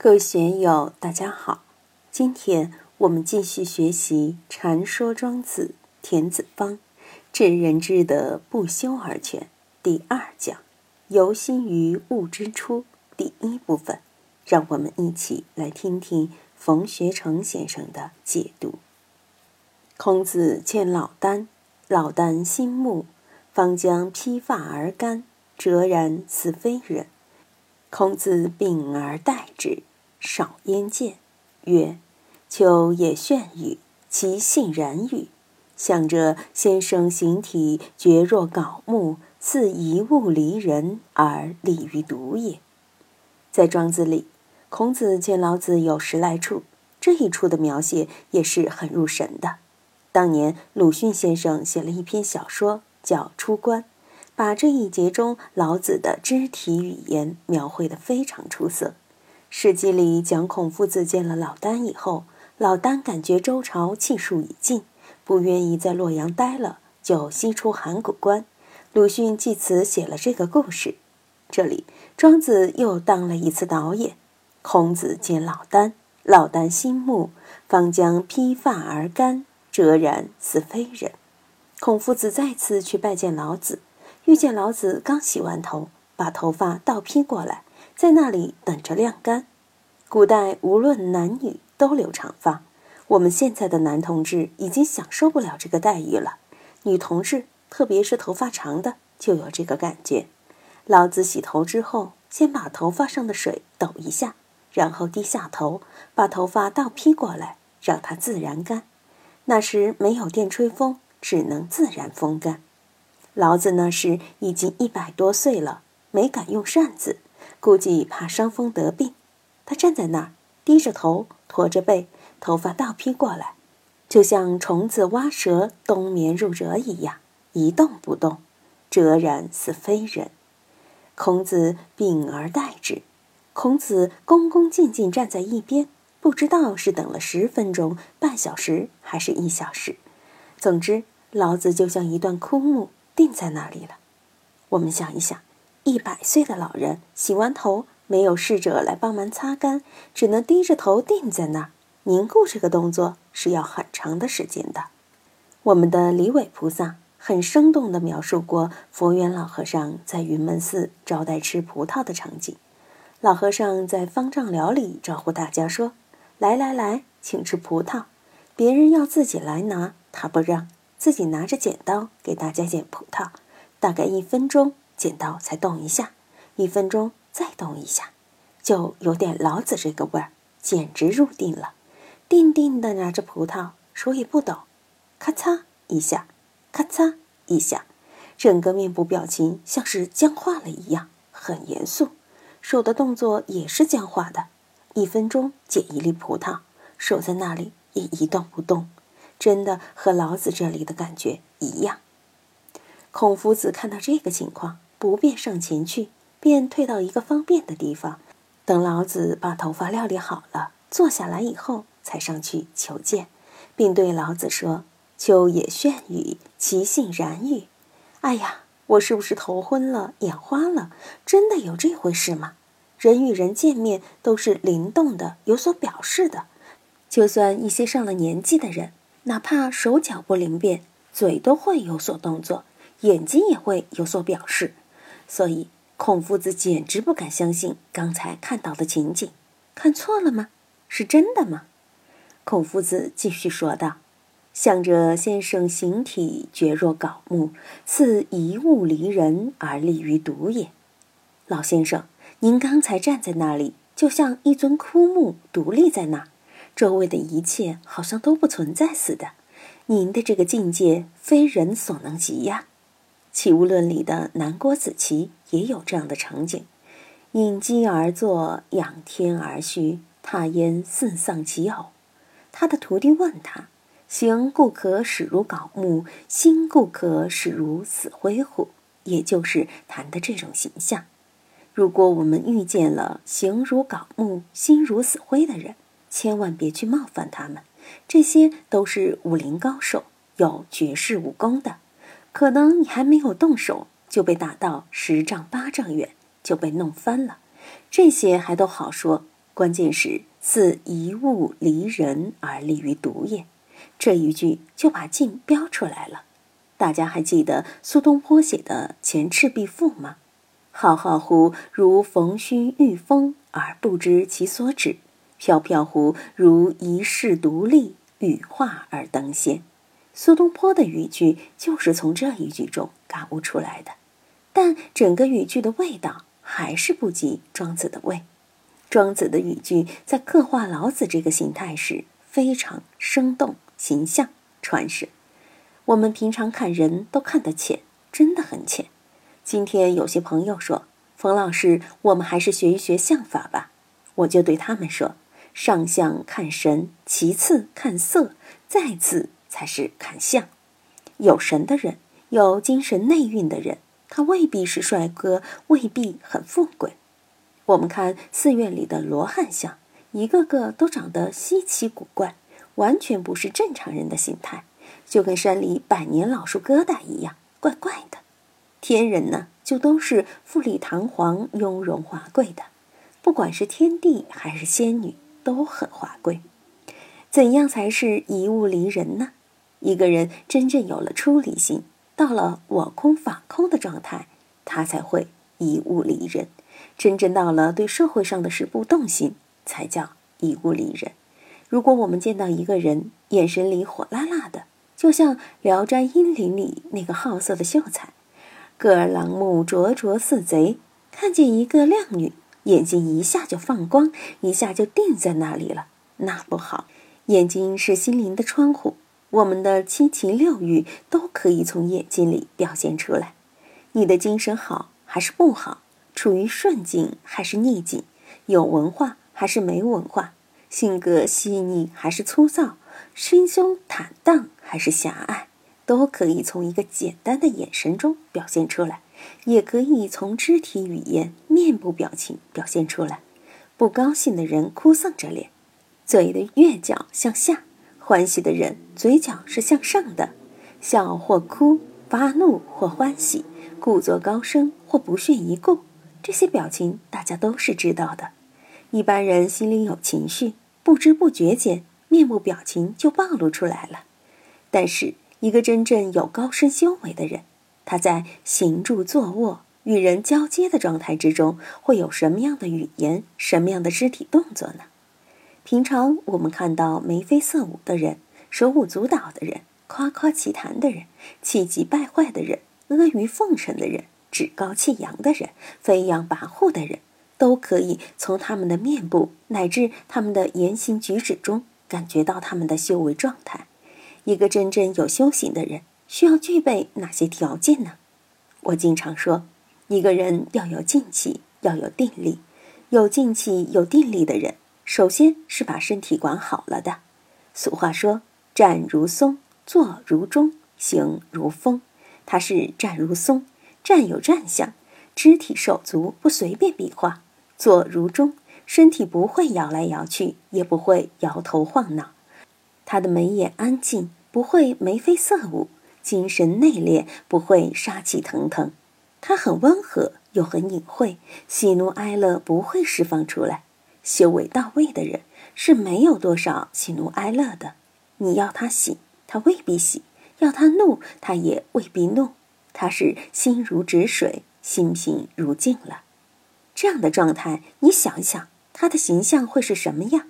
各位学友，大家好！今天我们继续学习《禅说庄子·田子方》，治人之德，不修而全第二讲“由心于物之初”第一部分。让我们一起来听听冯学成先生的解读。孔子见老聃，老聃心慕，方将披发而干，哲然似非人。孔子秉而待之。少焉见，曰：“秋也炫雨，其信然与？想着先生形体绝若槁木，似一物离人而立于独也。”在庄子里，孔子见老子有十来处，这一处的描写也是很入神的。当年鲁迅先生写了一篇小说，叫《出关》，把这一节中老子的肢体语言描绘得非常出色。史记里讲孔夫子见了老聃以后，老聃感觉周朝气数已尽，不愿意在洛阳待了，就西出函谷关。鲁迅借此写了这个故事。这里庄子又当了一次导演。孔子见老聃，老聃心慕，方将披发而干，哲然似非人。孔夫子再次去拜见老子，遇见老子刚洗完头，把头发倒披过来。在那里等着晾干。古代无论男女都留长发，我们现在的男同志已经享受不了这个待遇了。女同志，特别是头发长的，就有这个感觉。老子洗头之后，先把头发上的水抖一下，然后低下头，把头发倒披过来，让它自然干。那时没有电吹风，只能自然风干。老子那时已经一百多岁了，没敢用扇子。估计怕伤风得病，他站在那儿，低着头，驼着背，头发倒披过来，就像虫子挖蛇冬眠入蛰一样，一动不动，哲然似非人。孔子秉而待之，孔子恭恭敬敬站在一边，不知道是等了十分钟、半小时还是一小时。总之，老子就像一段枯木，定在那里了。我们想一想。一百岁的老人洗完头，没有侍者来帮忙擦干，只能低着头定在那儿凝固。这个动作是要很长的时间的。我们的李伟菩萨很生动地描述过佛缘老和尚在云门寺招待吃葡萄的场景。老和尚在方丈寮里招呼大家说：“来来来，请吃葡萄。”别人要自己来拿，他不让，自己拿着剪刀给大家剪葡萄，大概一分钟。剪刀才动一下，一分钟再动一下，就有点老子这个味儿，简直入定了。定定的拿着葡萄，手也不抖，咔嚓一下，咔嚓一下，整个面部表情像是僵化了一样，很严肃。手的动作也是僵化的。一分钟剪一粒葡萄，手在那里也一动不动，真的和老子这里的感觉一样。孔夫子看到这个情况。不便上前去，便退到一个方便的地方，等老子把头发料理好了，坐下来以后，才上去求见，并对老子说：“秋也炫雨，其性然与？”哎呀，我是不是头昏了，眼花了？真的有这回事吗？人与人见面都是灵动的，有所表示的。就算一些上了年纪的人，哪怕手脚不灵便，嘴都会有所动作，眼睛也会有所表示。所以，孔夫子简直不敢相信刚才看到的情景，看错了吗？是真的吗？孔夫子继续说道：“向着先生形体绝若槁木，似一物离人而立于独也。老先生，您刚才站在那里，就像一尊枯木独立在那儿，周围的一切好像都不存在似的。您的这个境界，非人所能及呀。”《齐物论》里的南郭子綦也有这样的场景：隐机而坐，仰天而虚，他焉似丧其偶。他的徒弟问他：“行故可使如槁木，心故可使如死灰乎？”也就是谈的这种形象。如果我们遇见了形如槁木、心如死灰的人，千万别去冒犯他们。这些都是武林高手，有绝世武功的。可能你还没有动手，就被打到十丈八丈远，就被弄翻了。这些还都好说，关键是似一物离人而立于独也。这一句就把劲标出来了。大家还记得苏东坡写的《前赤壁赋》吗？浩浩乎如逢虚遇风而不知其所止，飘飘乎如遗世独立，羽化而登仙。苏东坡的语句就是从这一句中感悟出来的，但整个语句的味道还是不及庄子的味。庄子的语句在刻画老子这个形态时非常生动、形象、传神。我们平常看人都看得浅，真的很浅。今天有些朋友说：“冯老师，我们还是学一学相法吧。”我就对他们说：“上相看神，其次看色，再次才是看相。有神的人，有精神内蕴的人，他未必是帅哥，未必很富贵。我们看寺院里的罗汉像，一个个都长得稀奇古怪，完全不是正常人的形态，就跟山里百年老树疙瘩一样，怪怪的。”天人呢，就都是富丽堂皇、雍容华贵的，不管是天帝还是仙女，都很华贵。怎样才是一物离人呢？一个人真正有了出离心，到了我空法空的状态，他才会一物离人。真正到了对社会上的事不动心，才叫一物离人。如果我们见到一个人眼神里火辣辣的，就像《聊斋阴灵》里那个好色的秀才。个儿狼目，灼灼似贼。看见一个靓女，眼睛一下就放光，一下就定在那里了。那不好，眼睛是心灵的窗户，我们的七情六欲都可以从眼睛里表现出来。你的精神好还是不好？处于顺境还是逆境？有文化还是没文化？性格细腻还是粗糙？心胸坦荡还是狭隘？都可以从一个简单的眼神中表现出来，也可以从肢体语言、面部表情表现出来。不高兴的人哭丧着脸，嘴的月角向下；欢喜的人嘴角是向上的。笑或哭，发怒或欢喜，故作高声或不屑一顾，这些表情大家都是知道的。一般人心里有情绪，不知不觉间面部表情就暴露出来了。但是。一个真正有高深修为的人，他在行住坐卧、与人交接的状态之中，会有什么样的语言、什么样的肢体动作呢？平常我们看到眉飞色舞的人、手舞足蹈的人、夸夸其谈的人、气急败坏的人、阿谀奉承的人、趾高气扬的人、飞扬跋扈的人，都可以从他们的面部乃至他们的言行举止中，感觉到他们的修为状态。一个真正有修行的人需要具备哪些条件呢？我经常说，一个人要有静气，要有定力。有静气、有定力的人，首先是把身体管好了的。俗话说：“站如松，坐如钟，行如风。”他是站如松，站有站相，肢体手足不随便比划；坐如钟，身体不会摇来摇去，也不会摇头晃脑。他的眉眼安静。不会眉飞色舞，精神内敛，不会杀气腾腾。他很温和，又很隐晦，喜怒哀乐不会释放出来。修为到位的人是没有多少喜怒哀乐的。你要他喜，他未必喜；要他怒，他也未必怒。他是心如止水，心平如镜了。这样的状态，你想一想，他的形象会是什么样？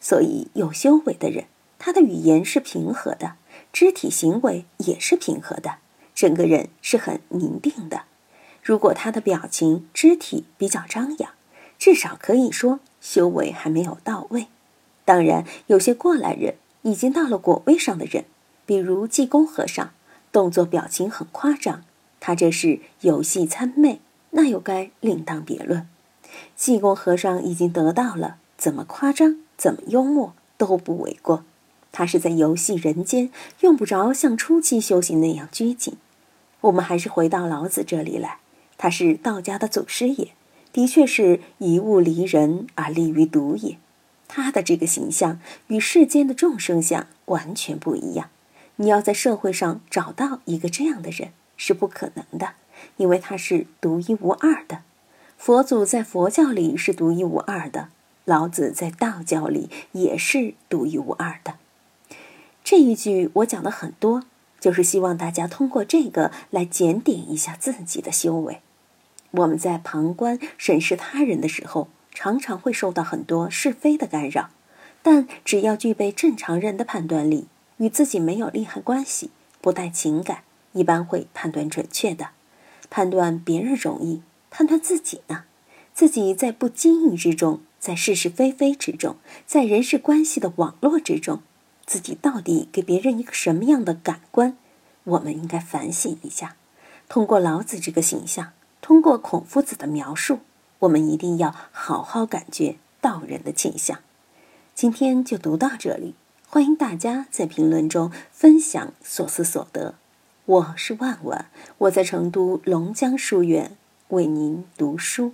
所以，有修为的人。他的语言是平和的，肢体行为也是平和的，整个人是很宁定的。如果他的表情、肢体比较张扬，至少可以说修为还没有到位。当然，有些过来人已经到了果位上的人，比如济公和尚，动作表情很夸张，他这是游戏参媚，那又该另当别论。济公和尚已经得到了，怎么夸张、怎么幽默都不为过。他是在游戏人间，用不着像初期修行那样拘谨。我们还是回到老子这里来，他是道家的祖师爷，的确是以物离人而立于独也。他的这个形象与世间的众生相完全不一样。你要在社会上找到一个这样的人是不可能的，因为他是独一无二的。佛祖在佛教里是独一无二的，老子在道教里也是独一无二的。这一句我讲的很多，就是希望大家通过这个来检点一下自己的修为。我们在旁观审视他人的时候，常常会受到很多是非的干扰，但只要具备正常人的判断力，与自己没有利害关系，不带情感，一般会判断准确的。判断别人容易，判断自己呢？自己在不经意之中，在是是非非之中，在人事关系的网络之中，自己到底给别人一个什么样的感官？我们应该反省一下。通过老子这个形象，通过孔夫子的描述，我们一定要好好感觉道人的倾向。今天就读到这里，欢迎大家在评论中分享所思所得。我是万万，我在成都龙江书院为您读书。